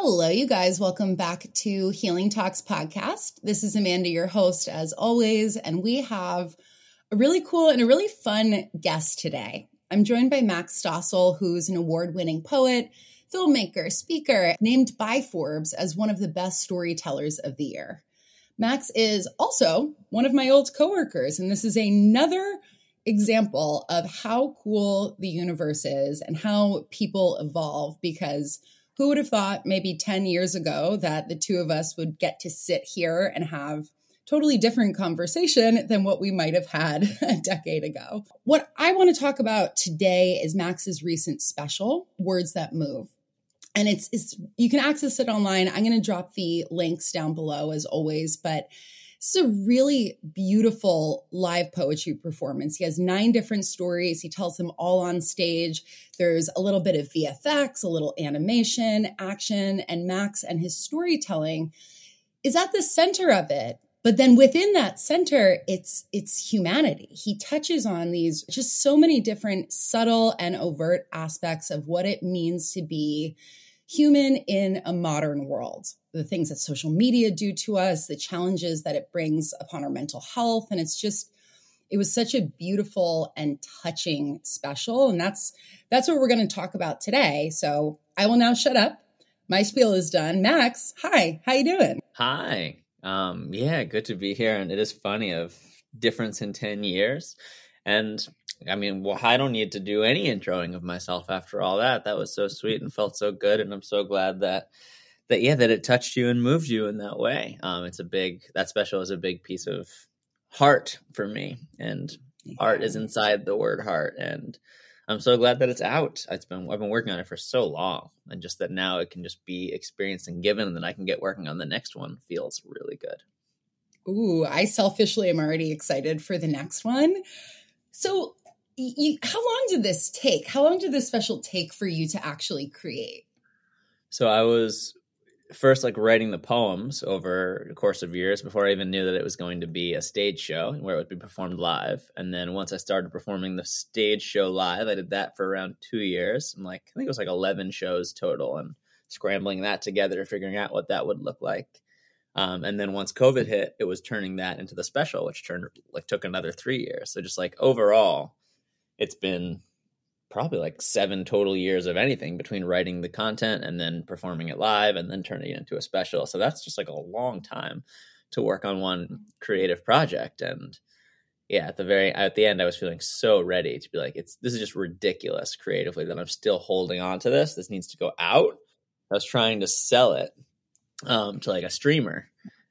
Hello, you guys. Welcome back to Healing Talks podcast. This is Amanda, your host, as always, and we have a really cool and a really fun guest today. I'm joined by Max Stossel, who's an award winning poet, filmmaker, speaker, named by Forbes as one of the best storytellers of the year. Max is also one of my old coworkers, and this is another example of how cool the universe is and how people evolve because who would have thought maybe 10 years ago that the two of us would get to sit here and have totally different conversation than what we might have had a decade ago. What I want to talk about today is Max's recent special, Words That Move. And it's, it's you can access it online. I'm going to drop the links down below as always, but this is a really beautiful live poetry performance. He has nine different stories. He tells them all on stage. There's a little bit of VFX, a little animation, action, and Max and his storytelling is at the center of it. But then within that center, it's it's humanity. He touches on these just so many different subtle and overt aspects of what it means to be human in a modern world the things that social media do to us, the challenges that it brings upon our mental health. And it's just, it was such a beautiful and touching special. And that's that's what we're going to talk about today. So I will now shut up. My spiel is done. Max, hi, how you doing? Hi. Um, yeah, good to be here. And it is funny of difference in 10 years. And I mean, well, I don't need to do any introing of myself after all that. That was so sweet and felt so good. And I'm so glad that that yeah that it touched you and moved you in that way. Um it's a big that special is a big piece of heart for me and yeah. art is inside the word heart and i'm so glad that it's out. It's been i've been working on it for so long and just that now it can just be experienced and given and then i can get working on the next one feels really good. Ooh i selfishly am already excited for the next one. So you, how long did this take? How long did this special take for you to actually create? So I was first like writing the poems over the course of years before I even knew that it was going to be a stage show where it would be performed live. And then once I started performing the stage show live, I did that for around two years. I'm like I think it was like eleven shows total, and scrambling that together, figuring out what that would look like. Um, and then once COVID hit, it was turning that into the special, which turned like took another three years. So just like overall, it's been probably like seven total years of anything between writing the content and then performing it live and then turning it into a special. So that's just like a long time to work on one creative project. And yeah, at the very at the end, I was feeling so ready to be like, it's this is just ridiculous creatively that I'm still holding on to this. This needs to go out. I was trying to sell it um, to like a streamer.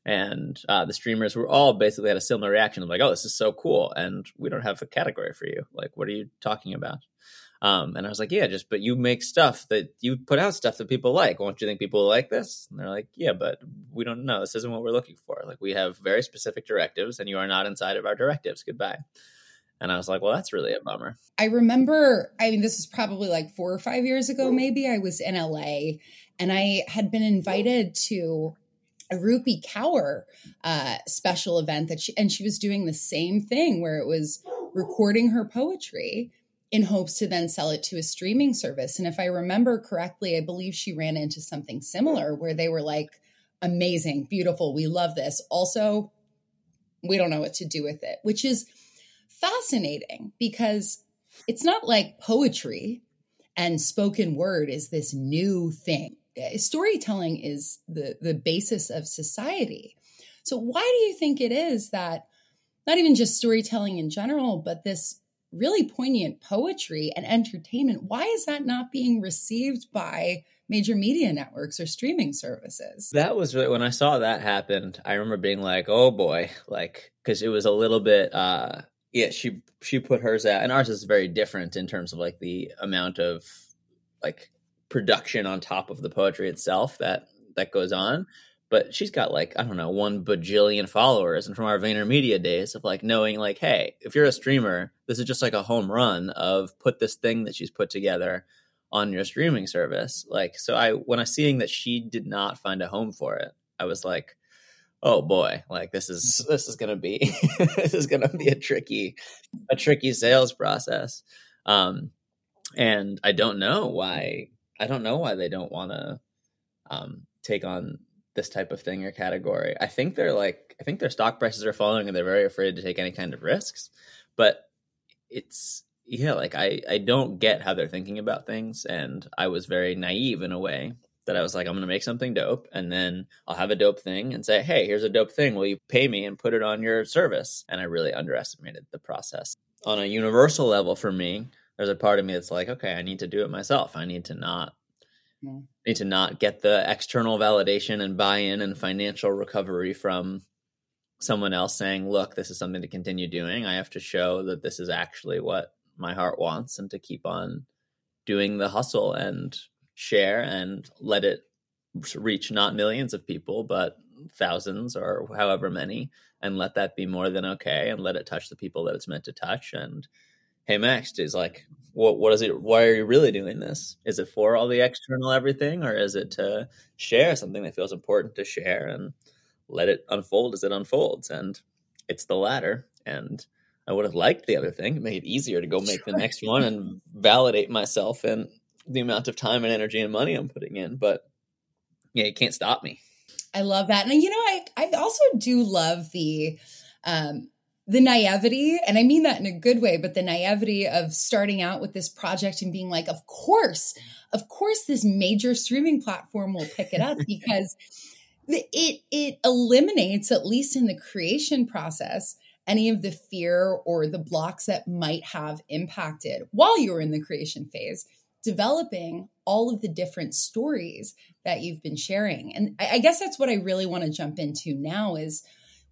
And uh, the streamers were all basically had a similar reaction of like, "Oh, this is so cool," and we don't have a category for you. Like, what are you talking about? Um, and I was like, yeah, just but you make stuff that you put out stuff that people like. Won't you think people like this? And they're like, yeah, but we don't know. This isn't what we're looking for. Like we have very specific directives, and you are not inside of our directives. Goodbye. And I was like, well, that's really a bummer. I remember, I mean, this is probably like four or five years ago, maybe. I was in LA and I had been invited to a Rupi Kaur uh, special event that she, and she was doing the same thing where it was recording her poetry in hopes to then sell it to a streaming service. And if I remember correctly, I believe she ran into something similar where they were like, amazing, beautiful, we love this. Also, we don't know what to do with it, which is fascinating because it's not like poetry and spoken word is this new thing. Storytelling is the, the basis of society. So, why do you think it is that not even just storytelling in general, but this really poignant poetry and entertainment. Why is that not being received by major media networks or streaming services? That was really, when I saw that happen. I remember being like, "Oh boy!" Like because it was a little bit. uh Yeah, she she put hers out, and ours is very different in terms of like the amount of like production on top of the poetry itself that that goes on but she's got like I don't know one bajillion followers, and from our VaynerMedia days of like knowing like, hey, if you're a streamer, this is just like a home run of put this thing that she's put together on your streaming service. Like, so I when I seeing that she did not find a home for it, I was like, oh boy, like this is this is gonna be this is gonna be a tricky a tricky sales process. Um, and I don't know why I don't know why they don't want to um, take on this type of thing or category. I think they're like I think their stock prices are falling and they're very afraid to take any kind of risks. But it's yeah, like I I don't get how they're thinking about things and I was very naive in a way that I was like I'm going to make something dope and then I'll have a dope thing and say, "Hey, here's a dope thing. Will you pay me and put it on your service?" And I really underestimated the process. On a universal level for me, there's a part of me that's like, "Okay, I need to do it myself. I need to not need to not get the external validation and buy-in and financial recovery from someone else saying, "Look, this is something to continue doing." I have to show that this is actually what my heart wants and to keep on doing the hustle and share and let it reach not millions of people but thousands or however many and let that be more than okay and let it touch the people that it's meant to touch and hey max is like what what is it why are you really doing this? Is it for all the external everything or is it to share something that feels important to share and let it unfold as it unfolds? And it's the latter and i would have liked the other thing it made it easier to go make the next one and validate myself and the amount of time and energy and money i'm putting in but yeah you can't stop me. I love that and you know i i also do love the um the naivety, and I mean that in a good way, but the naivety of starting out with this project and being like, of course, of course, this major streaming platform will pick it up because it it eliminates, at least in the creation process, any of the fear or the blocks that might have impacted while you were in the creation phase, developing all of the different stories that you've been sharing. And I, I guess that's what I really want to jump into now is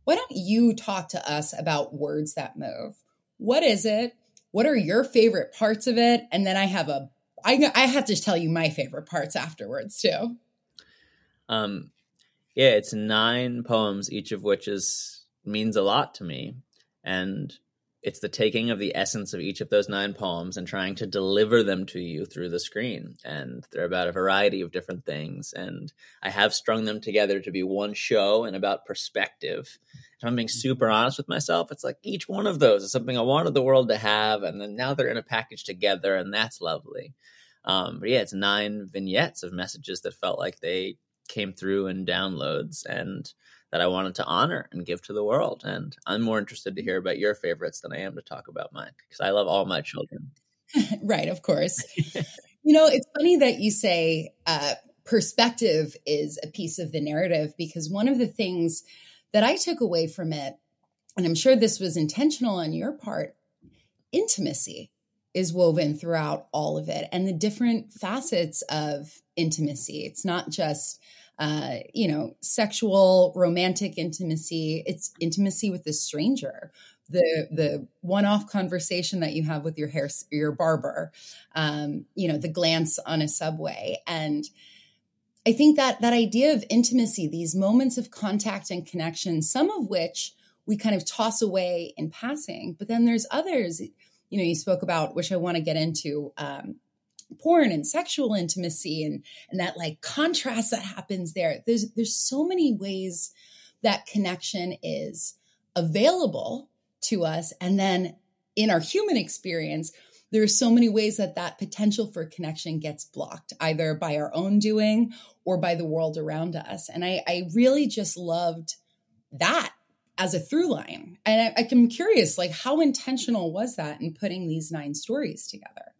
why don't you talk to us about words that move? What is it? What are your favorite parts of it? And then I have a I I have to tell you my favorite parts afterwards too. Um yeah, it's nine poems each of which is means a lot to me and it's the taking of the essence of each of those nine poems and trying to deliver them to you through the screen. And they're about a variety of different things. And I have strung them together to be one show and about perspective. If I'm being super honest with myself, it's like each one of those is something I wanted the world to have. And then now they're in a package together, and that's lovely. Um, but yeah, it's nine vignettes of messages that felt like they came through in downloads. And that I wanted to honor and give to the world. And I'm more interested to hear about your favorites than I am to talk about mine because I love all my children. right, of course. you know, it's funny that you say uh, perspective is a piece of the narrative because one of the things that I took away from it, and I'm sure this was intentional on your part, intimacy is woven throughout all of it and the different facets of intimacy. It's not just uh, you know, sexual, romantic intimacy. It's intimacy with a stranger. The the one off conversation that you have with your hair your barber, um, you know, the glance on a subway, and I think that that idea of intimacy, these moments of contact and connection, some of which we kind of toss away in passing, but then there's others. You know, you spoke about which I want to get into. Um, porn and sexual intimacy and and that like contrast that happens there. There's there's so many ways that connection is available to us. And then in our human experience there are so many ways that that potential for connection gets blocked either by our own doing or by the world around us. And i i really just loved that as a through line. And I, i'm curious like how intentional was that in putting these nine stories together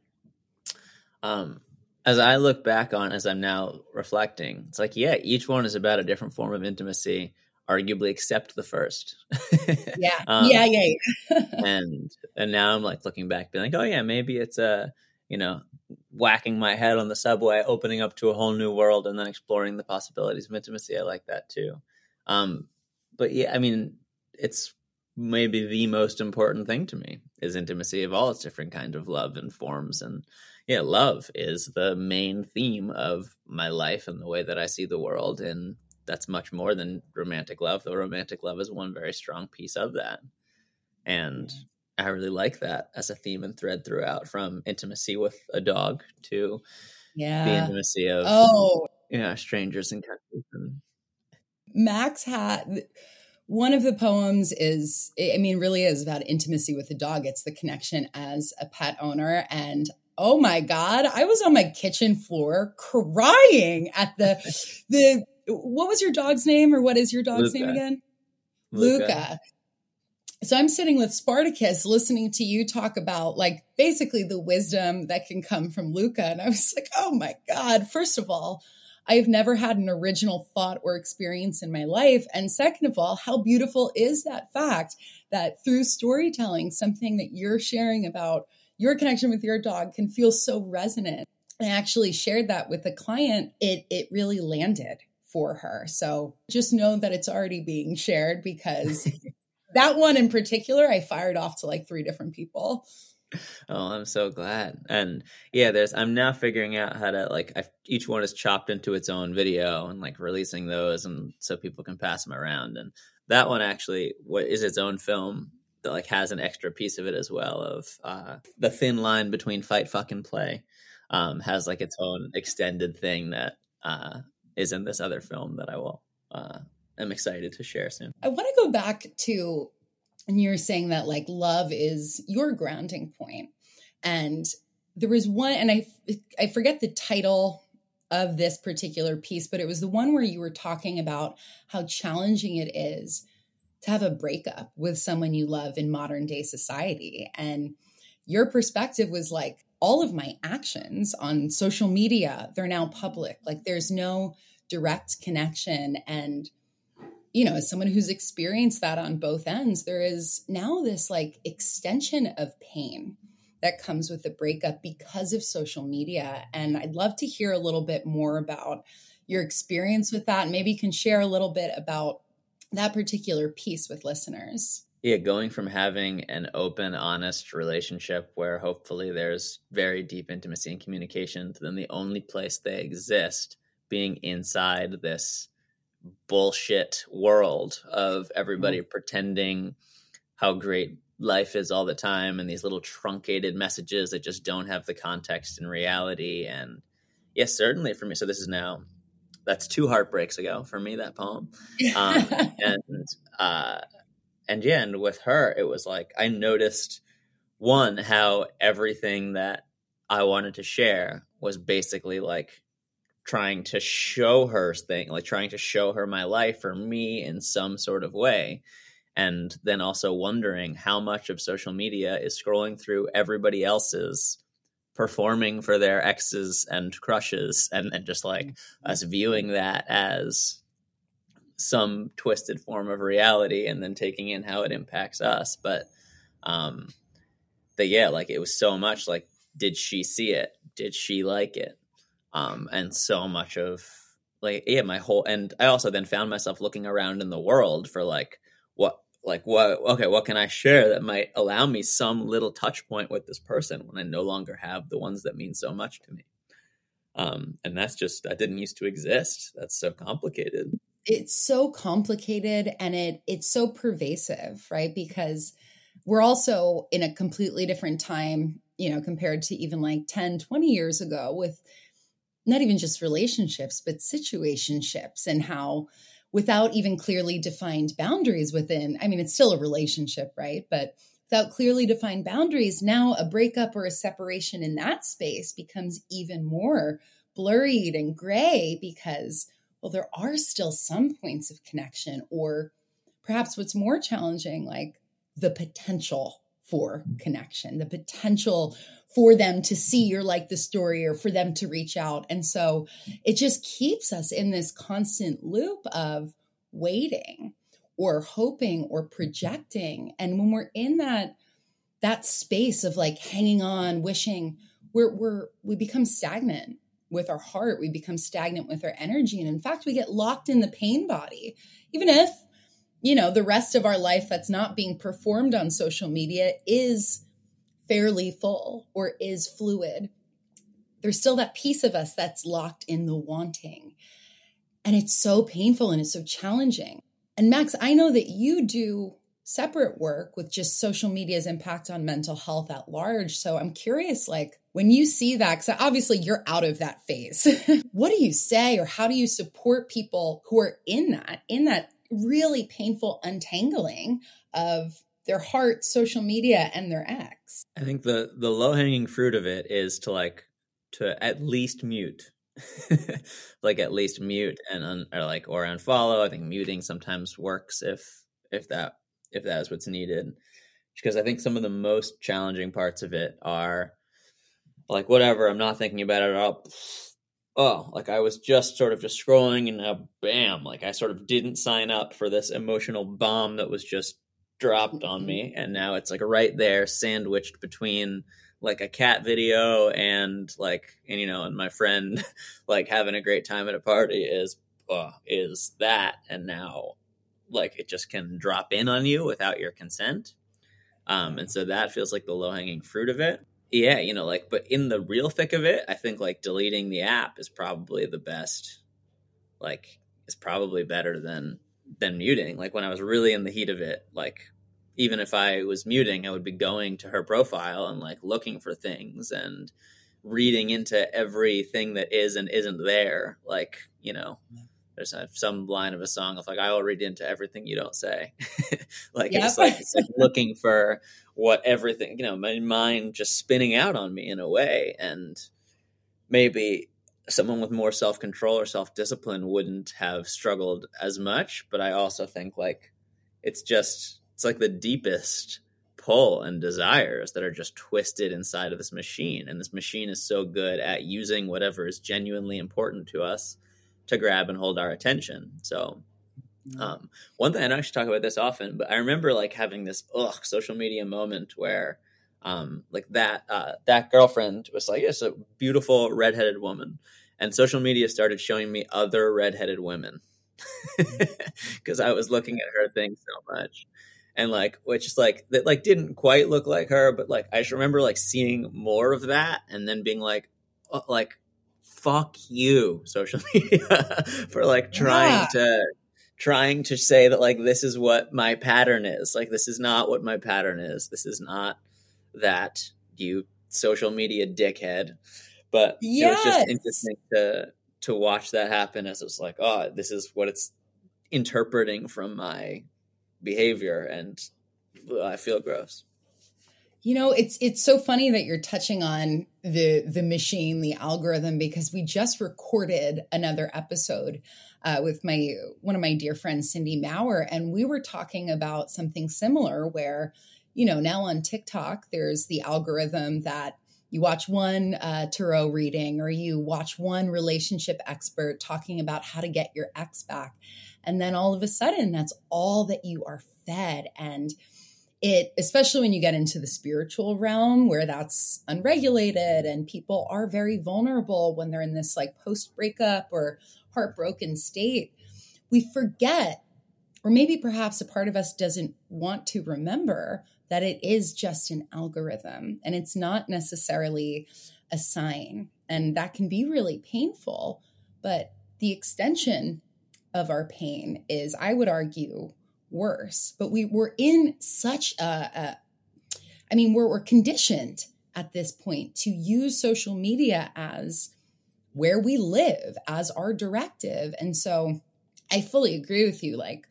um, as I look back on, as I'm now reflecting, it's like, yeah, each one is about a different form of intimacy, arguably except the first. yeah. um, yeah, yeah, yeah. and and now I'm like looking back, being like, oh yeah, maybe it's a you know whacking my head on the subway, opening up to a whole new world, and then exploring the possibilities of intimacy. I like that too. Um, but yeah, I mean, it's maybe the most important thing to me is intimacy of all its different kinds of love and forms and yeah, love is the main theme of my life and the way that I see the world. And that's much more than romantic love, though romantic love is one very strong piece of that. And I really like that as a theme and thread throughout from intimacy with a dog to yeah. the intimacy of oh yeah, you know, strangers and countries. And... Max had one of the poems is i mean really is about intimacy with the dog it's the connection as a pet owner and oh my God, I was on my kitchen floor crying at the, the, what was your dog's name or what is your dog's Luca. name again? Luca. Luca. So I'm sitting with Spartacus listening to you talk about like basically the wisdom that can come from Luca. And I was like, oh my God, first of all, I've never had an original thought or experience in my life. And second of all, how beautiful is that fact that through storytelling, something that you're sharing about your connection with your dog can feel so resonant. I actually shared that with a client. It it really landed for her. So just know that it's already being shared because that one in particular I fired off to like three different people. Oh, I'm so glad. And yeah, there's I'm now figuring out how to like I've, each one is chopped into its own video and like releasing those and so people can pass them around and that one actually what is its own film that like has an extra piece of it as well of uh the thin line between fight fucking play um has like its own extended thing that uh is in this other film that I will uh am excited to share soon. I want to go back to and you're saying that like love is your grounding point. And there was one and i i forget the title of this particular piece but it was the one where you were talking about how challenging it is to have a breakup with someone you love in modern day society. And your perspective was like all of my actions on social media they're now public. Like there's no direct connection. And you know, as someone who's experienced that on both ends, there is now this like extension of pain that comes with the breakup because of social media. And I'd love to hear a little bit more about your experience with that. Maybe you can share a little bit about that particular piece with listeners. Yeah, going from having an open, honest relationship where hopefully there's very deep intimacy and communication to then the only place they exist being inside this bullshit world of everybody mm-hmm. pretending how great life is all the time and these little truncated messages that just don't have the context in reality and yes certainly for me so this is now that's two heartbreaks ago for me that poem um, and uh and yeah and with her it was like i noticed one how everything that i wanted to share was basically like trying to show her thing, like trying to show her my life or me in some sort of way. And then also wondering how much of social media is scrolling through everybody else's performing for their exes and crushes and, and just like mm-hmm. us viewing that as some twisted form of reality and then taking in how it impacts us. But um but yeah, like it was so much like did she see it? Did she like it? Um, and so much of like yeah my whole and i also then found myself looking around in the world for like what like what okay what can i share that might allow me some little touch point with this person when i no longer have the ones that mean so much to me? Um and that's just that didn't used to exist. That's so complicated. It's so complicated and it it's so pervasive right? Because we're also in a completely different time you know compared to even like 10 20 years ago with not even just relationships, but situationships and how without even clearly defined boundaries within, I mean, it's still a relationship, right? But without clearly defined boundaries, now a breakup or a separation in that space becomes even more blurred and gray because, well, there are still some points of connection, or perhaps what's more challenging, like the potential for connection, the potential for them to see your like the story or for them to reach out. And so it just keeps us in this constant loop of waiting or hoping or projecting. And when we're in that that space of like hanging on, wishing, we're we're we become stagnant with our heart, we become stagnant with our energy. And in fact, we get locked in the pain body. Even if, you know, the rest of our life that's not being performed on social media is fairly full or is fluid, there's still that piece of us that's locked in the wanting. And it's so painful and it's so challenging. And Max, I know that you do separate work with just social media's impact on mental health at large. So I'm curious, like, when you see that, because obviously you're out of that phase, what do you say or how do you support people who are in that, in that really painful untangling of their heart, social media, and their ex. I think the the low hanging fruit of it is to like to at least mute, like at least mute and un, or like or unfollow. I think muting sometimes works if if that if that is what's needed, because I think some of the most challenging parts of it are like whatever. I'm not thinking about it at all. Oh, like I was just sort of just scrolling and now bam, like I sort of didn't sign up for this emotional bomb that was just dropped on mm-hmm. me and now it's like right there sandwiched between like a cat video and like and you know and my friend like having a great time at a party is uh, is that. And now like it just can drop in on you without your consent. Um and so that feels like the low hanging fruit of it yeah you know like but in the real thick of it i think like deleting the app is probably the best like is probably better than than muting like when i was really in the heat of it like even if I was muting, I would be going to her profile and like looking for things and reading into everything that is and isn't there. Like, you know, there's some line of a song of like, I will read into everything you don't say. like, yep. it's like, it's like looking for what everything, you know, my mind just spinning out on me in a way. And maybe someone with more self control or self discipline wouldn't have struggled as much. But I also think like, it's just it's like the deepest pull and desires that are just twisted inside of this machine and this machine is so good at using whatever is genuinely important to us to grab and hold our attention. So um, one thing i don't actually talk about this often but i remember like having this ugh social media moment where um, like that uh, that girlfriend was like it's a beautiful redheaded woman. And social media started showing me other redheaded women. Because i was looking at her thing so much. And like which is like that like didn't quite look like her but like i just remember like seeing more of that and then being like uh, like fuck you social media for like trying yeah. to trying to say that like this is what my pattern is like this is not what my pattern is this is not that you social media dickhead but yes. it was just interesting to to watch that happen as it's like oh this is what it's interpreting from my behavior and I feel gross. You know, it's it's so funny that you're touching on the the machine, the algorithm, because we just recorded another episode uh, with my one of my dear friends, Cindy Maurer, and we were talking about something similar. Where, you know, now on TikTok, there's the algorithm that you watch one uh, tarot reading or you watch one relationship expert talking about how to get your ex back, and then all of a sudden, that's all that you are fed. And it, especially when you get into the spiritual realm where that's unregulated and people are very vulnerable when they're in this like post breakup or heartbroken state, we forget, or maybe perhaps a part of us doesn't want to remember that it is just an algorithm and it's not necessarily a sign. And that can be really painful. But the extension of our pain is, I would argue, worse. But we were in such a, a I mean, we're, we're conditioned at this point to use social media as where we live, as our directive. And so I fully agree with you. Like,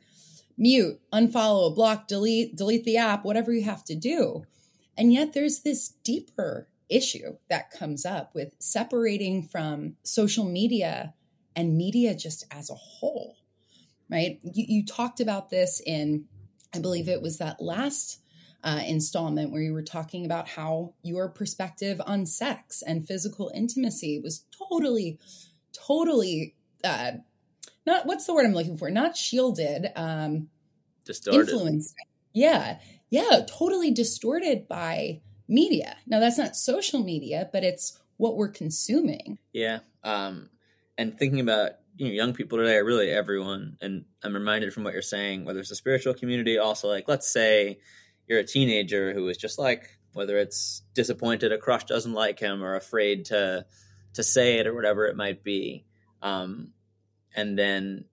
mute, unfollow, block, delete, delete the app, whatever you have to do. And yet there's this deeper issue that comes up with separating from social media and media just as a whole, right? You, you talked about this in, I believe it was that last uh, installment where you were talking about how your perspective on sex and physical intimacy was totally, totally, uh, not what's the word I'm looking for? Not shielded, um, distorted. Influenced. Yeah, yeah, totally distorted by media. Now that's not social media, but it's what we're consuming. Yeah. Um, and thinking about you know young people today or really everyone. And i'm reminded from what you're saying whether it's a spiritual community also like let's say you're a teenager who is just like whether it's disappointed a crush doesn't like him or afraid to to say it or whatever it might be um, and then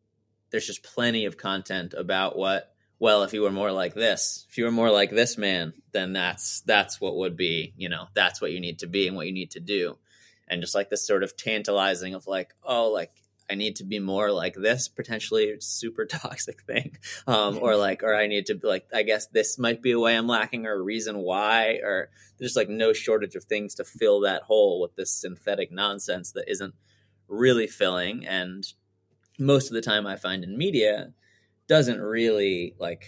there's just plenty of content about what well if you were more like this if you were more like this man then that's that's what would be you know that's what you need to be and what you need to do. And just like this sort of tantalizing of like oh like I need to be more like this potentially super toxic thing. Um, or like, or I need to be like, I guess this might be a way I'm lacking or a reason why, or there's like no shortage of things to fill that hole with this synthetic nonsense that isn't really filling. And most of the time I find in media doesn't really like,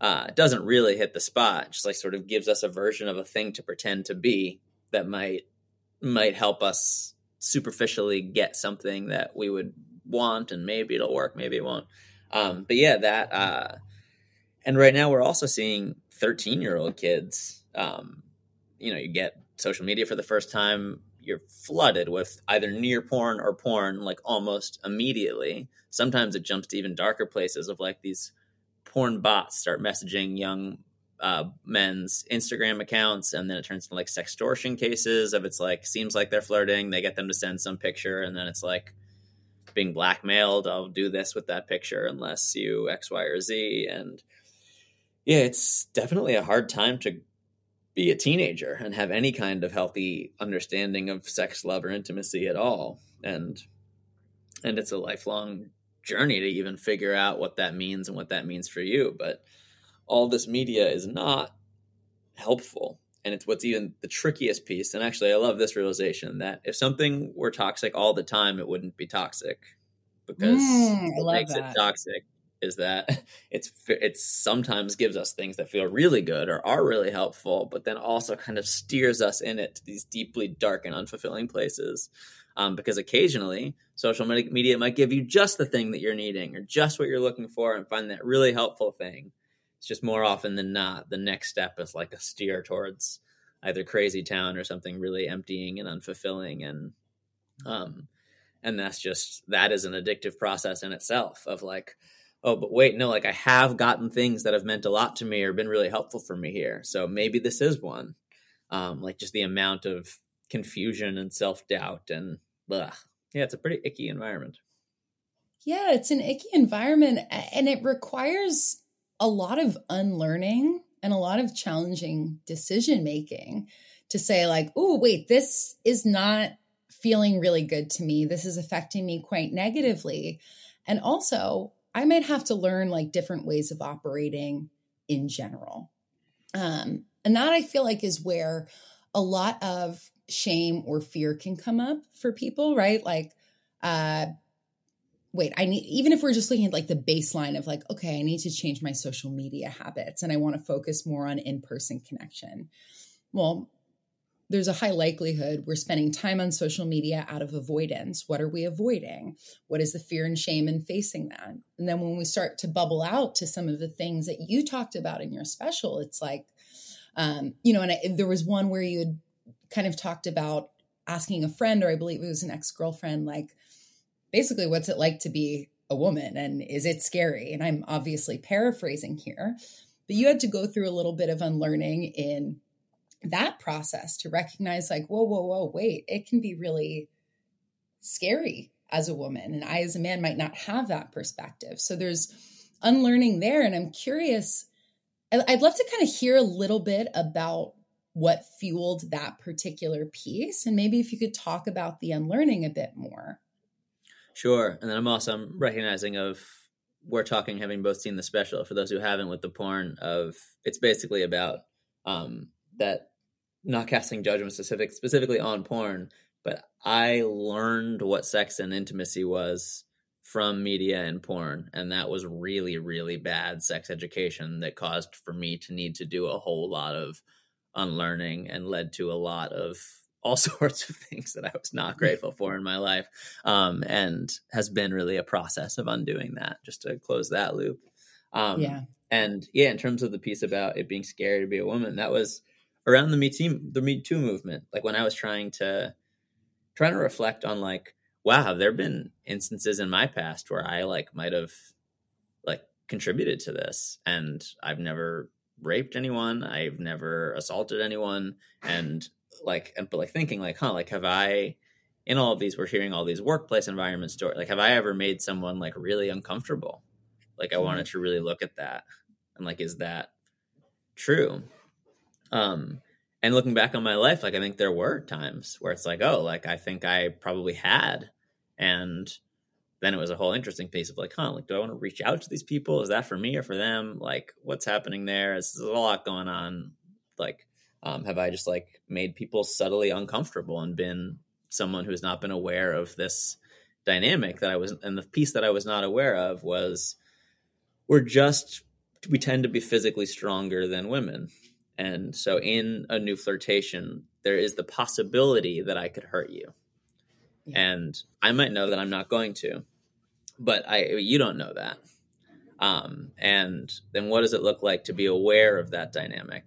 uh, doesn't really hit the spot. Just like sort of gives us a version of a thing to pretend to be that might might help us superficially get something that we would want and maybe it'll work maybe it won't. Um, but yeah that uh, and right now we're also seeing 13 year old kids um, you know you get social media for the first time you're flooded with either near porn or porn like almost immediately. Sometimes it jumps to even darker places of like these porn bots start messaging young uh, men's Instagram accounts, and then it turns into like sextortion cases of it's like seems like they're flirting. They get them to send some picture, and then it's like being blackmailed. I'll do this with that picture unless you X, Y, or Z. And yeah, it's definitely a hard time to be a teenager and have any kind of healthy understanding of sex, love, or intimacy at all. And and it's a lifelong journey to even figure out what that means and what that means for you. But all this media is not helpful. And it's what's even the trickiest piece. And actually, I love this realization that if something were toxic all the time, it wouldn't be toxic because Mm, what makes that. it toxic is that it's it sometimes gives us things that feel really good or are really helpful, but then also kind of steers us in it to these deeply dark and unfulfilling places. Um, because occasionally social media might give you just the thing that you're needing or just what you're looking for and find that really helpful thing. It's just more often than not, the next step is like a steer towards either crazy town or something really emptying and unfulfilling. And, um, and that's just, that is an addictive process in itself of like, oh, but wait, no, like I have gotten things that have meant a lot to me or been really helpful for me here. So maybe this is one. Um, like just the amount of confusion and self doubt and, ugh. yeah, it's a pretty icky environment. Yeah, it's an icky environment and it requires a lot of unlearning and a lot of challenging decision making to say, like, oh, wait, this is not feeling really good to me. This is affecting me quite negatively. And also, I might have to learn like different ways of operating in general. Um, and that I feel like is where a lot of shame or fear can come up for people, right? Like, uh, wait, I need, even if we're just looking at like the baseline of like, okay, I need to change my social media habits and I want to focus more on in person connection. Well, there's a high likelihood we're spending time on social media out of avoidance. What are we avoiding? What is the fear and shame in facing that? And then when we start to bubble out to some of the things that you talked about in your special, it's like, um, you know, and I, there was one where you had kind of talked about asking a friend, or I believe it was an ex girlfriend, like, basically, what's it like to be a woman and is it scary? And I'm obviously paraphrasing here, but you had to go through a little bit of unlearning in that process to recognize, like, whoa, whoa, whoa, wait, it can be really scary as a woman. And I, as a man, might not have that perspective. So there's unlearning there. And I'm curious, I'd love to kind of hear a little bit about what fueled that particular piece. And maybe if you could talk about the unlearning a bit more. Sure. And then I'm also I'm recognizing of we're talking having both seen the special for those who haven't with the porn of it's basically about um that not casting judgment specific specifically on porn, but I learned what sex and intimacy was from media and porn and that was really really bad sex education that caused for me to need to do a whole lot of unlearning and led to a lot of all sorts of things that I was not grateful for in my life, um, and has been really a process of undoing that. Just to close that loop, um, Yeah. And yeah, in terms of the piece about it being scary to be a woman, that was around the Me Too, the Me Too movement. Like when I was trying to trying to reflect on like, wow, have there been instances in my past where I like might have like contributed to this, and I've never raped anyone, I've never assaulted anyone, and like and but like thinking like huh like have i in all of these we're hearing all these workplace environment stories like have i ever made someone like really uncomfortable like i wanted to really look at that and like is that true um and looking back on my life like i think there were times where it's like oh like i think i probably had and then it was a whole interesting piece of like, huh, like, do I want to reach out to these people? Is that for me or for them? Like, what's happening there? There's a lot going on. Like, um, have I just like made people subtly uncomfortable and been someone who's not been aware of this dynamic that I was, and the piece that I was not aware of was we're just, we tend to be physically stronger than women. And so in a new flirtation, there is the possibility that I could hurt you and I might know that I'm not going to, but I you don't know that. Um, and then what does it look like to be aware of that dynamic?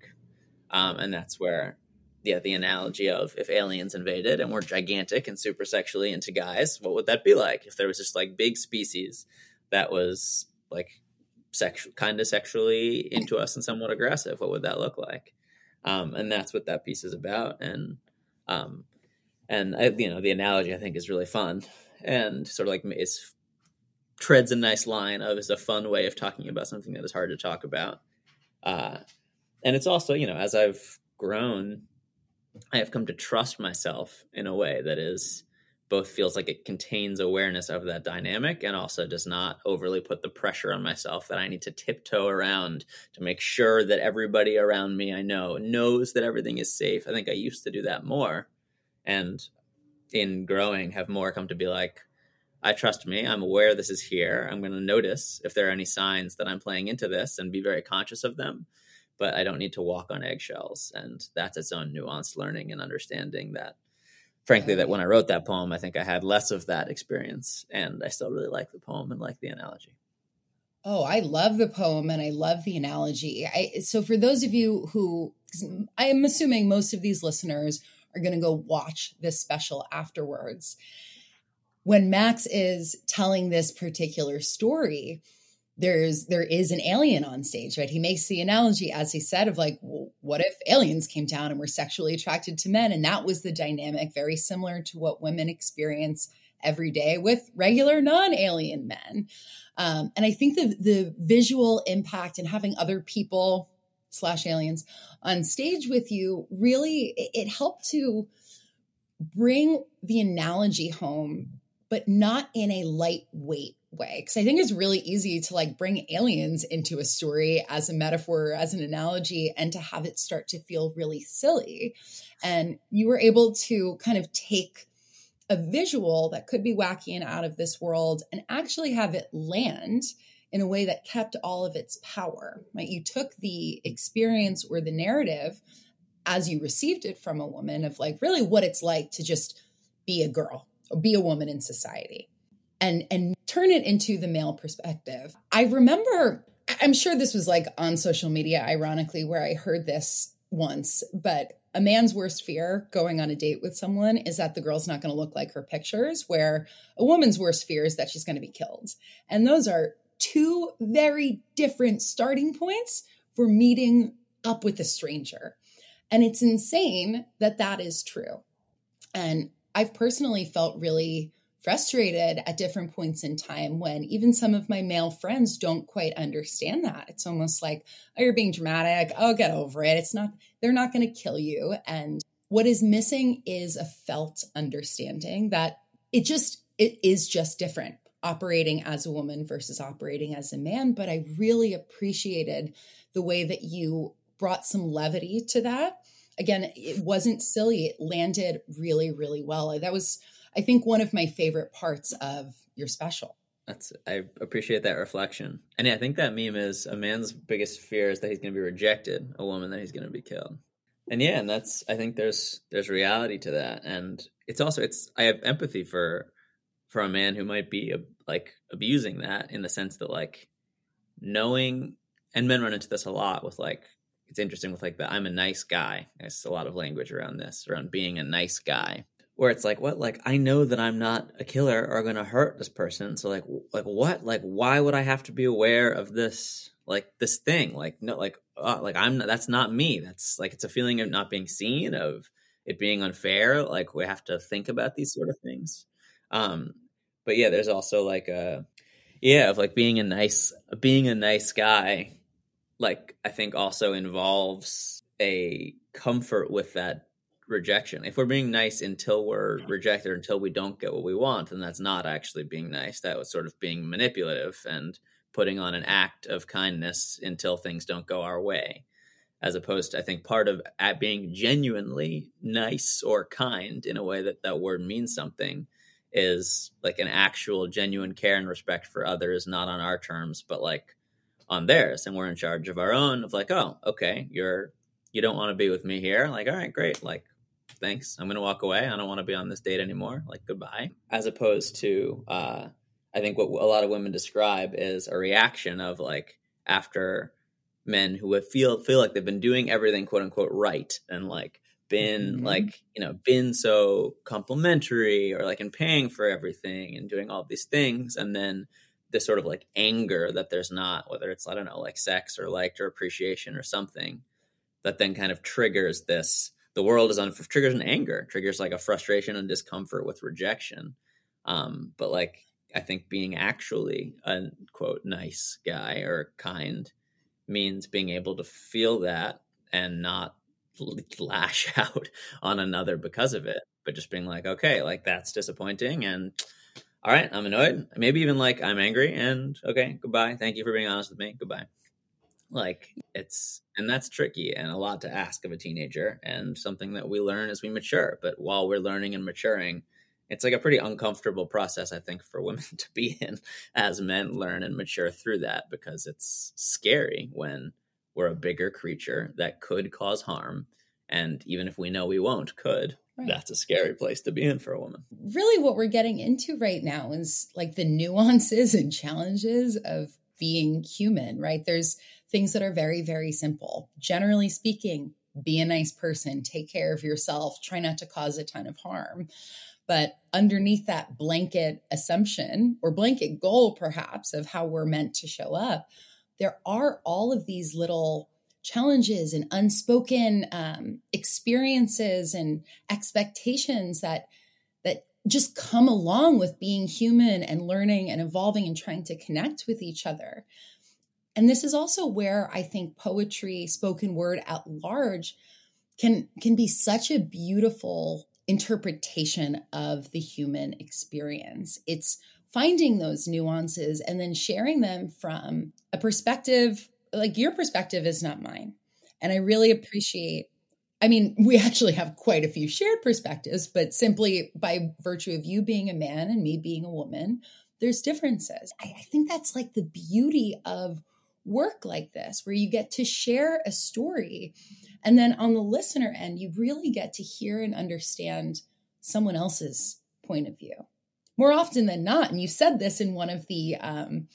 Um, and that's where, yeah, the analogy of if aliens invaded and were gigantic and super sexually into guys, what would that be like? If there was just like big species that was like sexual, kind of sexually into us and somewhat aggressive, what would that look like? Um, and that's what that piece is about. And um, and I, you know the analogy I think is really fun and sort of like it's treads a nice line of is a fun way of talking about something that is hard to talk about. Uh, and it's also you know as I've grown, I have come to trust myself in a way that is both feels like it contains awareness of that dynamic and also does not overly put the pressure on myself that I need to tiptoe around to make sure that everybody around me I know knows that everything is safe. I think I used to do that more. And in growing have more come to be like i trust me. I'm aware this is here. I'm going to notice if there are any signs that i'm playing into this and be very conscious of them but i don't need to walk on eggshells and that's its own nuanced learning and understanding that frankly that when i wrote that poem i think i had less of that experience and i still really like the poem and like the analogy Oh, I love the poem and I love the analogy. I, so, for those of you who, I am assuming most of these listeners are going to go watch this special afterwards. When Max is telling this particular story, there's there is an alien on stage, right? He makes the analogy, as he said, of like, well, what if aliens came down and were sexually attracted to men? And that was the dynamic, very similar to what women experience every day with regular non-alien men. Um, and I think the the visual impact and having other people slash aliens on stage with you really it helped to bring the analogy home but not in a lightweight way because i think it's really easy to like bring aliens into a story as a metaphor as an analogy and to have it start to feel really silly and you were able to kind of take a visual that could be wacky and out of this world and actually have it land in a way that kept all of its power, right? You took the experience or the narrative as you received it from a woman of like really what it's like to just be a girl or be a woman in society and and turn it into the male perspective. I remember I'm sure this was like on social media ironically where I heard this once, but a man's worst fear going on a date with someone is that the girl's not going to look like her pictures, where a woman's worst fear is that she's going to be killed. And those are two very different starting points for meeting up with a stranger. And it's insane that that is true. And I've personally felt really frustrated at different points in time when even some of my male friends don't quite understand that. It's almost like, oh, you're being dramatic. Oh, get over it. It's not, they're not going to kill you. And what is missing is a felt understanding that it just, it is just different operating as a woman versus operating as a man. But I really appreciated the way that you brought some levity to that. Again, it wasn't silly, it landed really, really well. That was, I think, one of my favorite parts of your special. That's I appreciate that reflection. And I think that meme is a man's biggest fear is that he's going to be rejected, a woman that he's going to be killed. And yeah, and that's I think there's there's reality to that. And it's also it's I have empathy for for a man who might be like abusing that in the sense that like knowing and men run into this a lot with like it's interesting with like the I'm a nice guy. There's a lot of language around this around being a nice guy where it's like what like I know that I'm not a killer or to hurt this person. So like like what like why would I have to be aware of this like this thing like no like uh, like I'm that's not me. That's like it's a feeling of not being seen of it being unfair. Like we have to think about these sort of things. Um, but yeah, there's also like a yeah of like being a nice being a nice guy. Like I think also involves a comfort with that rejection. If we're being nice until we're rejected, until we don't get what we want, then that's not actually being nice. That was sort of being manipulative and putting on an act of kindness until things don't go our way. As opposed to, I think part of at being genuinely nice or kind in a way that that word means something is like an actual genuine care and respect for others, not on our terms, but like on theirs. And we're in charge of our own of like, oh, okay, you're you don't want to be with me here. Like, all right, great. Like, thanks. I'm gonna walk away. I don't want to be on this date anymore. Like, goodbye. As opposed to uh I think what a lot of women describe is a reaction of like after men who feel feel like they've been doing everything quote unquote right and like been mm-hmm. like you know been so complimentary or like in paying for everything and doing all these things and then this sort of like anger that there's not whether it's i don't know like sex or liked or appreciation or something that then kind of triggers this the world is on triggers an anger triggers like a frustration and discomfort with rejection um but like i think being actually a quote nice guy or kind means being able to feel that and not lash out on another because of it, but just being like, okay, like that's disappointing and all right, I'm annoyed. Maybe even like I'm angry and okay, goodbye. Thank you for being honest with me. Goodbye. Like it's and that's tricky and a lot to ask of a teenager and something that we learn as we mature. But while we're learning and maturing, it's like a pretty uncomfortable process, I think, for women to be in as men learn and mature through that because it's scary when we're a bigger creature that could cause harm. And even if we know we won't, could. Right. That's a scary place to be in for a woman. Really, what we're getting into right now is like the nuances and challenges of being human, right? There's things that are very, very simple. Generally speaking, be a nice person, take care of yourself, try not to cause a ton of harm. But underneath that blanket assumption or blanket goal, perhaps, of how we're meant to show up, there are all of these little challenges and unspoken um, experiences and expectations that that just come along with being human and learning and evolving and trying to connect with each other and this is also where i think poetry spoken word at large can can be such a beautiful interpretation of the human experience it's finding those nuances and then sharing them from a perspective like your perspective is not mine. And I really appreciate I mean, we actually have quite a few shared perspectives, but simply by virtue of you being a man and me being a woman, there's differences. I, I think that's like the beauty of work like this, where you get to share a story. And then on the listener end, you really get to hear and understand someone else's point of view more often than not. And you said this in one of the um,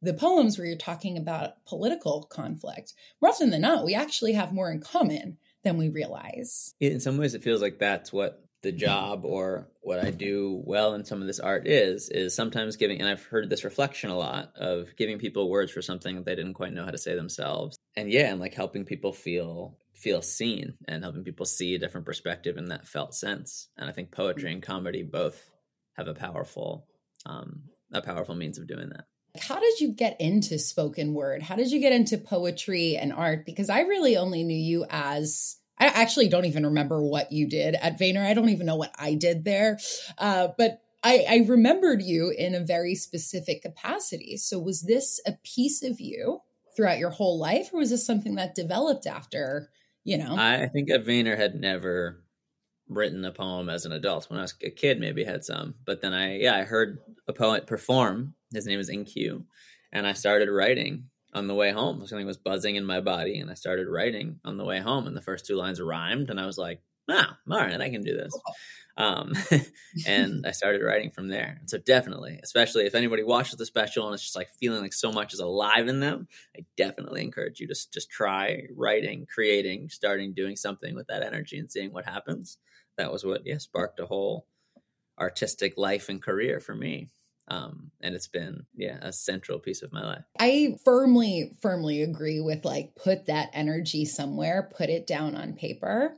the poems where you're talking about political conflict, more often than not, we actually have more in common than we realize. In some ways, it feels like that's what the job or what I do well in some of this art is, is sometimes giving, and I've heard this reflection a lot of giving people words for something they didn't quite know how to say themselves. And yeah, and like helping people feel feel seen and helping people see a different perspective in that felt sense. And I think poetry and comedy both have a powerful um, a powerful means of doing that. How did you get into spoken word? How did you get into poetry and art? Because I really only knew you as I actually don't even remember what you did at Vayner. I don't even know what I did there. Uh, but I, I remembered you in a very specific capacity. So was this a piece of you throughout your whole life, or was this something that developed after, you know? I think at Vayner had never written a poem as an adult. When I was a kid, maybe had some, but then I, yeah, I heard a poet perform his name is InQ. And I started writing on the way home. Something was buzzing in my body, and I started writing on the way home. And the first two lines rhymed, and I was like, "Ah, all right, I can do this." Um, and I started writing from there. And so definitely, especially if anybody watches the special and it's just like feeling like so much is alive in them, I definitely encourage you to just try writing, creating, starting doing something with that energy and seeing what happens. That was what yeah sparked a whole artistic life and career for me um and it's been yeah a central piece of my life. I firmly firmly agree with like put that energy somewhere put it down on paper.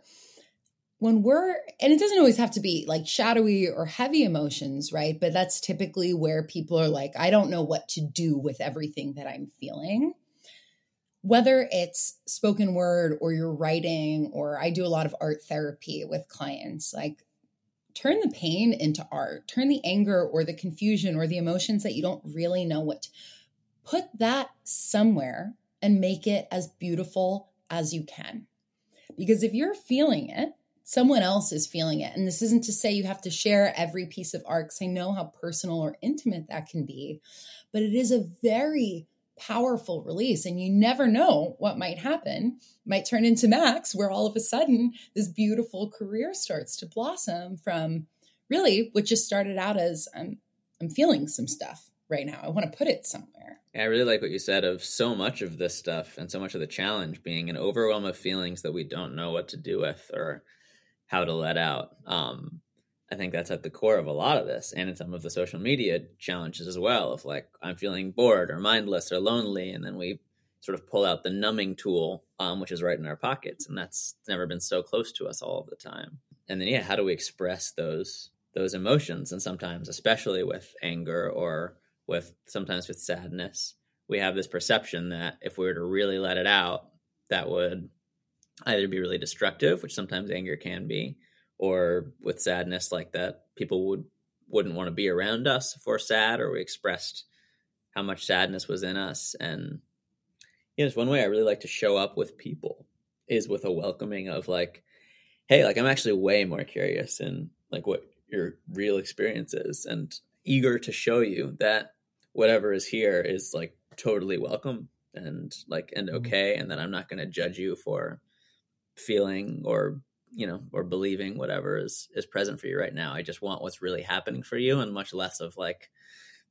When we're and it doesn't always have to be like shadowy or heavy emotions right? But that's typically where people are like i don't know what to do with everything that i'm feeling. Whether it's spoken word or you're writing, or I do a lot of art therapy with clients, like turn the pain into art, turn the anger or the confusion or the emotions that you don't really know what to, put that somewhere and make it as beautiful as you can. Because if you're feeling it, someone else is feeling it. And this isn't to say you have to share every piece of art because I know how personal or intimate that can be, but it is a very powerful release and you never know what might happen. Might turn into max where all of a sudden this beautiful career starts to blossom from really what just started out as i'm i'm feeling some stuff right now. I want to put it somewhere. Yeah, i really like what you said of so much of this stuff and so much of the challenge being an overwhelm of feelings that we don't know what to do with or how to let out. Um I think that's at the core of a lot of this and in some of the social media challenges as well of like I'm feeling bored or mindless or lonely and then we sort of pull out the numbing tool um, which is right in our pockets and that's never been so close to us all of the time. And then yeah, how do we express those those emotions and sometimes especially with anger or with sometimes with sadness, we have this perception that if we were to really let it out, that would either be really destructive, which sometimes anger can be, or with sadness like that people would wouldn't want to be around us if we're sad or we expressed how much sadness was in us and you know, it's one way i really like to show up with people is with a welcoming of like hey like i'm actually way more curious in like what your real experience is and eager to show you that whatever is here is like totally welcome and like and mm-hmm. okay and that i'm not going to judge you for feeling or you know or believing whatever is is present for you right now. I just want what's really happening for you and much less of like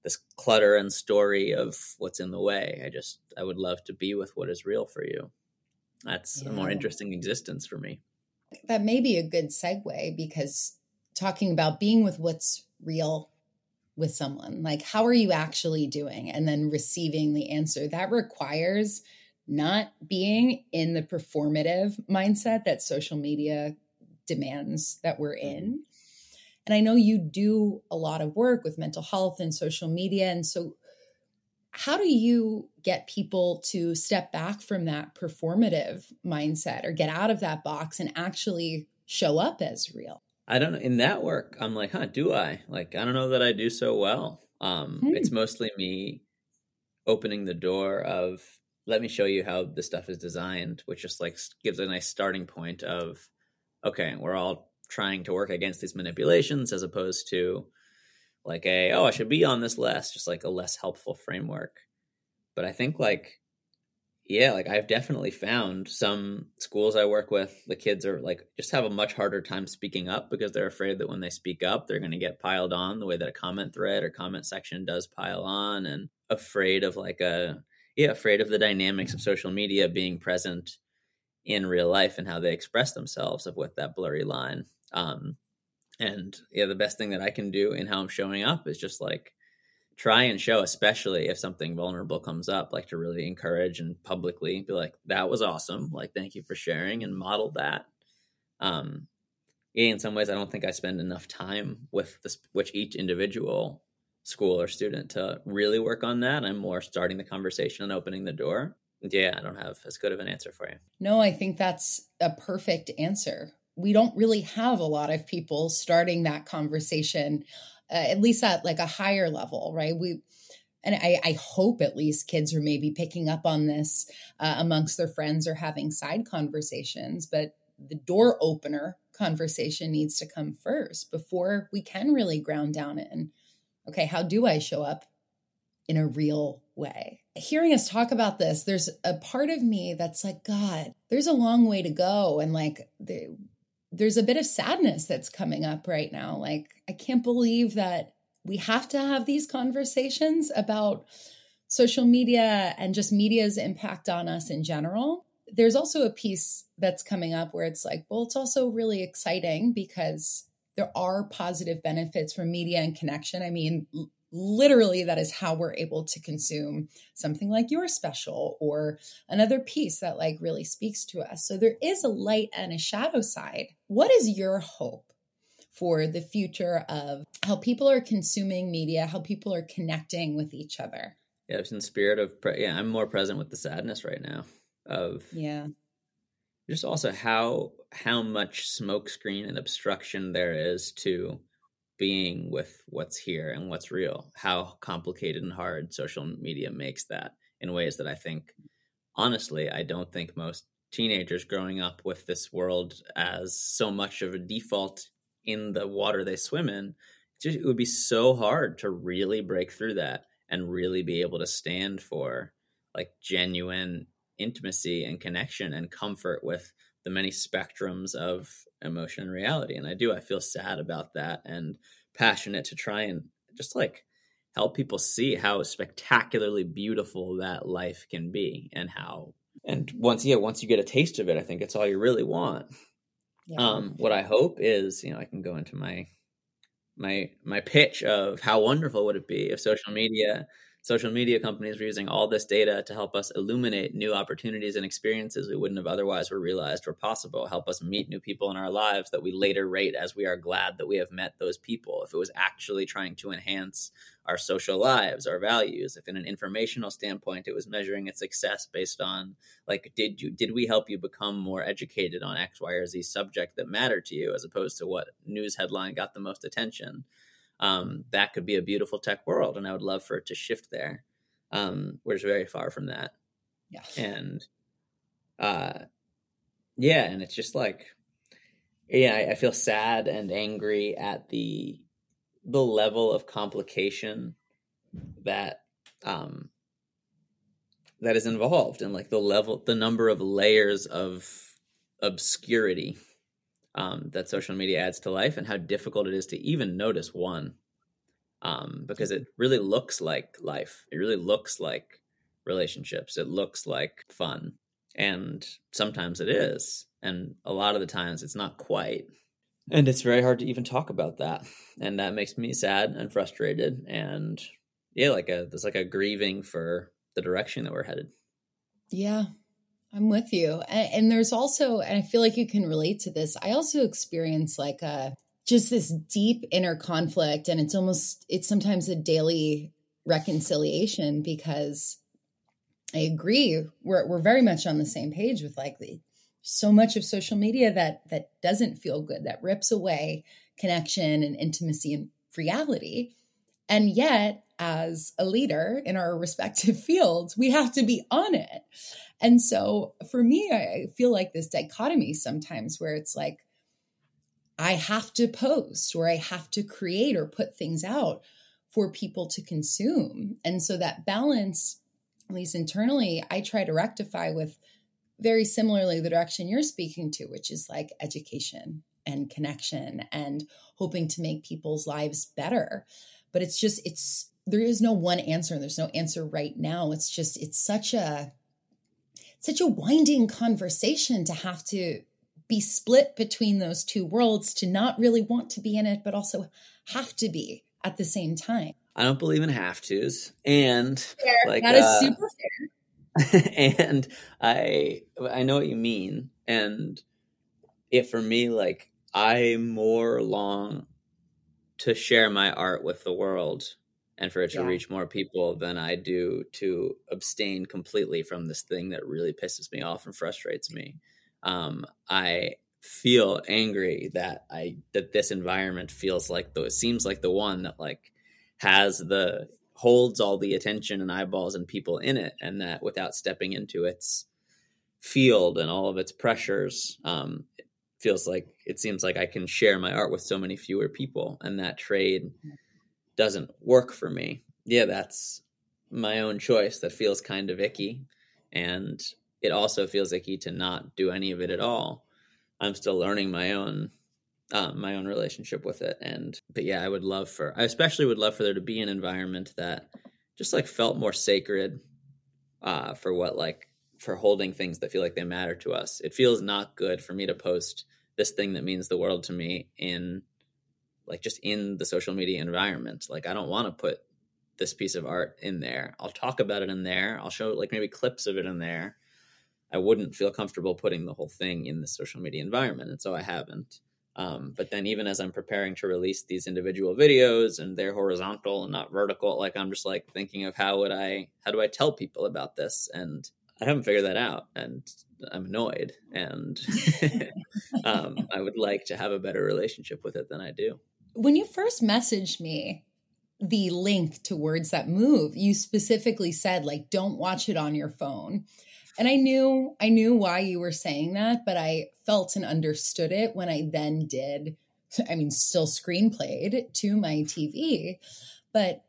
this clutter and story of what's in the way. I just i would love to be with what is real for you. That's yeah. a more interesting existence for me. That may be a good segue because talking about being with what's real with someone like how are you actually doing? And then receiving the answer. That requires not being in the performative mindset that social media demands that we're in. Mm-hmm. And I know you do a lot of work with mental health and social media. And so, how do you get people to step back from that performative mindset or get out of that box and actually show up as real? I don't know. In that work, I'm like, huh, do I? Like, I don't know that I do so well. Um, hmm. It's mostly me opening the door of let me show you how this stuff is designed, which just like gives a nice starting point of, okay, we're all trying to work against these manipulations as opposed to like a, oh, I should be on this list, just like a less helpful framework. But I think like, yeah, like I've definitely found some schools I work with, the kids are like just have a much harder time speaking up because they're afraid that when they speak up, they're going to get piled on the way that a comment thread or comment section does pile on and afraid of like a, yeah, afraid of the dynamics of social media being present in real life and how they express themselves of with that blurry line. Um, and yeah, the best thing that I can do in how I'm showing up is just like try and show, especially if something vulnerable comes up, like to really encourage and publicly be like, that was awesome. Like, thank you for sharing and model that. Um, yeah, in some ways, I don't think I spend enough time with this, which each individual school or student to really work on that. I'm more starting the conversation and opening the door. Yeah, I don't have as good of an answer for you. No, I think that's a perfect answer. We don't really have a lot of people starting that conversation, uh, at least at like a higher level, right? We, and I, I, hope at least kids are maybe picking up on this uh, amongst their friends or having side conversations. But the door opener conversation needs to come first before we can really ground down in okay, how do I show up in a real way? Hearing us talk about this, there's a part of me that's like, God, there's a long way to go. And like, there's a bit of sadness that's coming up right now. Like, I can't believe that we have to have these conversations about social media and just media's impact on us in general. There's also a piece that's coming up where it's like, well, it's also really exciting because there are positive benefits from media and connection. I mean, literally that is how we're able to consume something like your special or another piece that like really speaks to us. So there is a light and a shadow side. What is your hope for the future of how people are consuming media how people are connecting with each other? Yeah it's in spirit of pre- yeah i'm more present with the sadness right now of yeah just also how how much smokescreen and obstruction there is to being with what's here and what's real how complicated and hard social media makes that in ways that i think honestly i don't think most teenagers growing up with this world as so much of a default in the water they swim in just, it would be so hard to really break through that and really be able to stand for like genuine intimacy and connection and comfort with the many spectrums of emotion and reality. And I do, I feel sad about that and passionate to try and just like help people see how spectacularly beautiful that life can be and how and once yeah once you get a taste of it i think it's all you really want yeah. um what i hope is you know i can go into my my my pitch of how wonderful would it be if social media social media companies were using all this data to help us illuminate new opportunities and experiences we wouldn't have otherwise were realized were possible help us meet new people in our lives that we later rate as we are glad that we have met those people. If it was actually trying to enhance our social lives our values if in an informational standpoint it was measuring its success based on like did you did we help you become more educated on x y or z subject that mattered to you as opposed to what news headline got the most attention um, that could be a beautiful tech world, and I would love for it to shift there. Um, we're just very far from that. Yeah, and uh, yeah, and it's just like, yeah, I, I feel sad and angry at the the level of complication that um that is involved and like the level the number of layers of obscurity um, that social media adds to life and how difficult it is to even notice one um, because it really looks like life. It really looks like relationships. It looks like fun. And sometimes it is. And a lot of the times it's not quite. And it's very hard to even talk about that. And that makes me sad and frustrated. And yeah like a there's like a grieving for the direction that we're headed. Yeah I'm with you. And, and, there's also, and I feel like you can relate to this. I also experience like a just this deep inner conflict, and it's almost it's sometimes a daily reconciliation because I agree we're we're very much on the same page with like the so much of social media that that doesn't feel good that rips away connection and intimacy and reality and yet as a leader in our respective fields we have to be on it and so for me, I feel like this dichotomy sometimes where it's like, I have to post or I have to create or put things out for people to consume. And so that balance, at least internally, I try to rectify with very similarly the direction you're speaking to, which is like education and connection and hoping to make people's lives better. But it's just, it's, there is no one answer. And there's no answer right now. It's just, it's such a, such a winding conversation to have to be split between those two worlds to not really want to be in it but also have to be at the same time i don't believe in have to's and fair. like that is uh, super fair and i i know what you mean and it for me like i more long to share my art with the world and for it to yeah. reach more people than I do to abstain completely from this thing that really pisses me off and frustrates me. Um, I feel angry that I that this environment feels like the it seems like the one that like has the holds all the attention and eyeballs and people in it, and that without stepping into its field and all of its pressures, um, feels like it seems like I can share my art with so many fewer people, and that trade doesn't work for me, yeah, that's my own choice that feels kind of icky. And it also feels icky to not do any of it at all. I'm still learning my own um, my own relationship with it. And but yeah, I would love for I especially would love for there to be an environment that just like felt more sacred uh, for what like for holding things that feel like they matter to us. It feels not good for me to post this thing that means the world to me in like just in the social media environment. Like I don't want to put this piece of art in there. I'll talk about it in there. I'll show like maybe clips of it in there. I wouldn't feel comfortable putting the whole thing in the social media environment, and so I haven't. Um, but then even as I'm preparing to release these individual videos and they're horizontal and not vertical, like I'm just like thinking of how would I how do I tell people about this? And I haven't figured that out, and I'm annoyed, and um, I would like to have a better relationship with it than I do. When you first messaged me the link to words that move, you specifically said like, "Don't watch it on your phone." And I knew I knew why you were saying that, but I felt and understood it when I then did. I mean, still screenplayed to my TV, but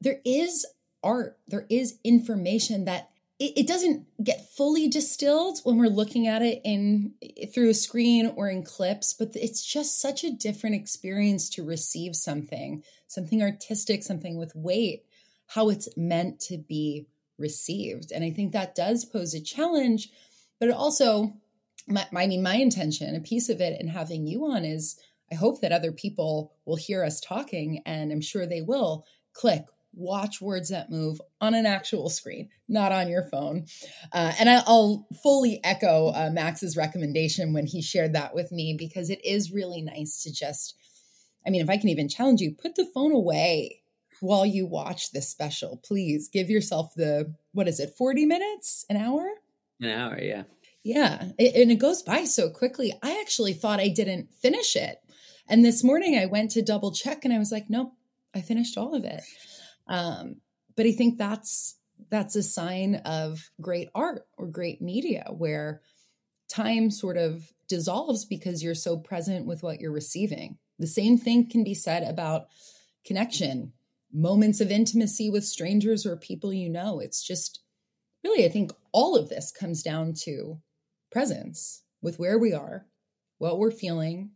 there is art, there is information that it, it doesn't get fully distilled when we're looking at it in through a screen or in clips, but it's just such a different experience to receive something, something artistic, something with weight, how it's meant to be received. And I think that does pose a challenge, but it also, my, I mean, my intention, a piece of it, and having you on is I hope that other people will hear us talking, and I'm sure they will click watch words that move on an actual screen, not on your phone. Uh, and I, will fully echo uh, Max's recommendation when he shared that with me because it is really nice to just, I mean, if I can even challenge you, put the phone away while you watch this special. Please give yourself the, what is it, 40 minutes, an hour? An hour, yeah. Yeah. It, and it goes by so quickly. I actually thought I didn't finish it. And this morning I went to double check and I was like, nope, I finished all of it. Um, but I think that's that's a sign of great art or great media where time sort of dissolves because you're so present with what you're receiving. The same thing can be said about connection, moments of intimacy with strangers or people you know. It's just really, I think all of this comes down to presence with where we are, what we're feeling,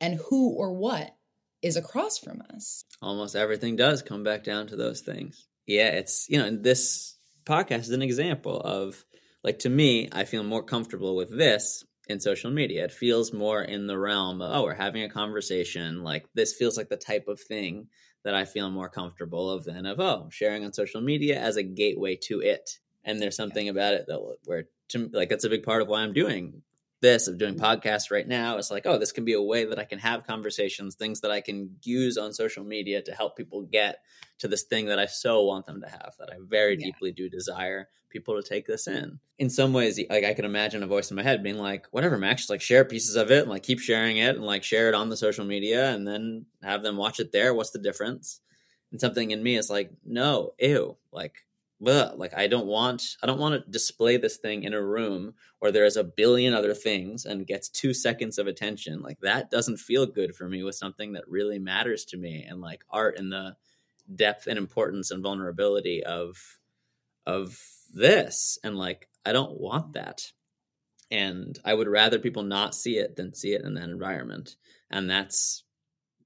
and who or what is across from us. Almost everything does come back down to those things. Yeah, it's, you know, this podcast is an example of, like, to me, I feel more comfortable with this in social media. It feels more in the realm of, oh, we're having a conversation. Like, this feels like the type of thing that I feel more comfortable of than of, oh, sharing on social media as a gateway to it. And there's something yeah. about it that, where, to, like, that's a big part of why I'm doing this of doing podcasts right now it's like oh this can be a way that i can have conversations things that i can use on social media to help people get to this thing that i so want them to have that i very yeah. deeply do desire people to take this in. In some ways like i can imagine a voice in my head being like whatever max just like share pieces of it and like keep sharing it and like share it on the social media and then have them watch it there. What's the difference? And something in me is like no ew like Ugh, like I don't want I don't want to display this thing in a room where there is a billion other things and gets two seconds of attention. Like that doesn't feel good for me with something that really matters to me and like art and the depth and importance and vulnerability of of this. And like I don't want that. And I would rather people not see it than see it in that environment. And that's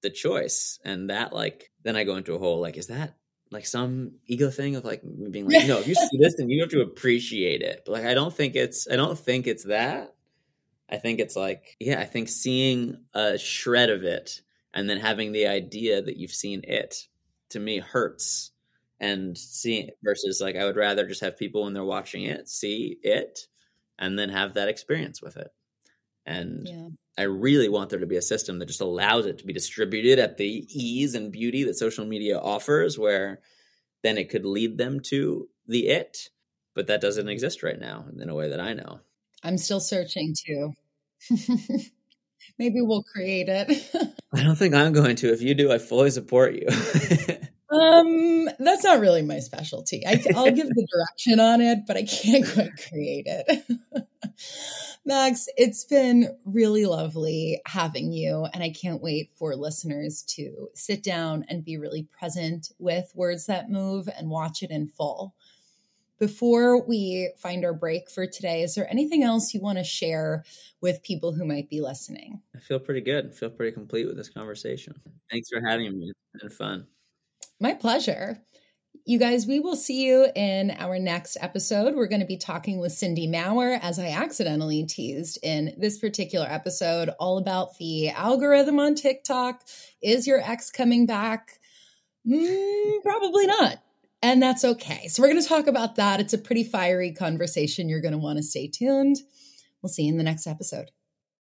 the choice. And that like then I go into a whole like, is that like some ego thing of like being like, no, if you see this, then you have to appreciate it. But like, I don't think it's, I don't think it's that. I think it's like, yeah, I think seeing a shred of it and then having the idea that you've seen it to me hurts. And seeing versus like, I would rather just have people when they're watching it see it and then have that experience with it. And yeah. I really want there to be a system that just allows it to be distributed at the ease and beauty that social media offers, where then it could lead them to the it. But that doesn't mm-hmm. exist right now in a way that I know. I'm still searching too. Maybe we'll create it. I don't think I'm going to. If you do, I fully support you. um, that's not really my specialty. I, will give the direction on it, but I can't quite create it. Max, it's been really lovely having you. And I can't wait for listeners to sit down and be really present with Words That Move and watch it in full. Before we find our break for today, is there anything else you want to share with people who might be listening? I feel pretty good. I feel pretty complete with this conversation. Thanks for having me. It's been fun. My pleasure. You guys, we will see you in our next episode. We're going to be talking with Cindy Maurer, as I accidentally teased in this particular episode, all about the algorithm on TikTok. Is your ex coming back? Mm, probably not. And that's okay. So, we're going to talk about that. It's a pretty fiery conversation. You're going to want to stay tuned. We'll see you in the next episode.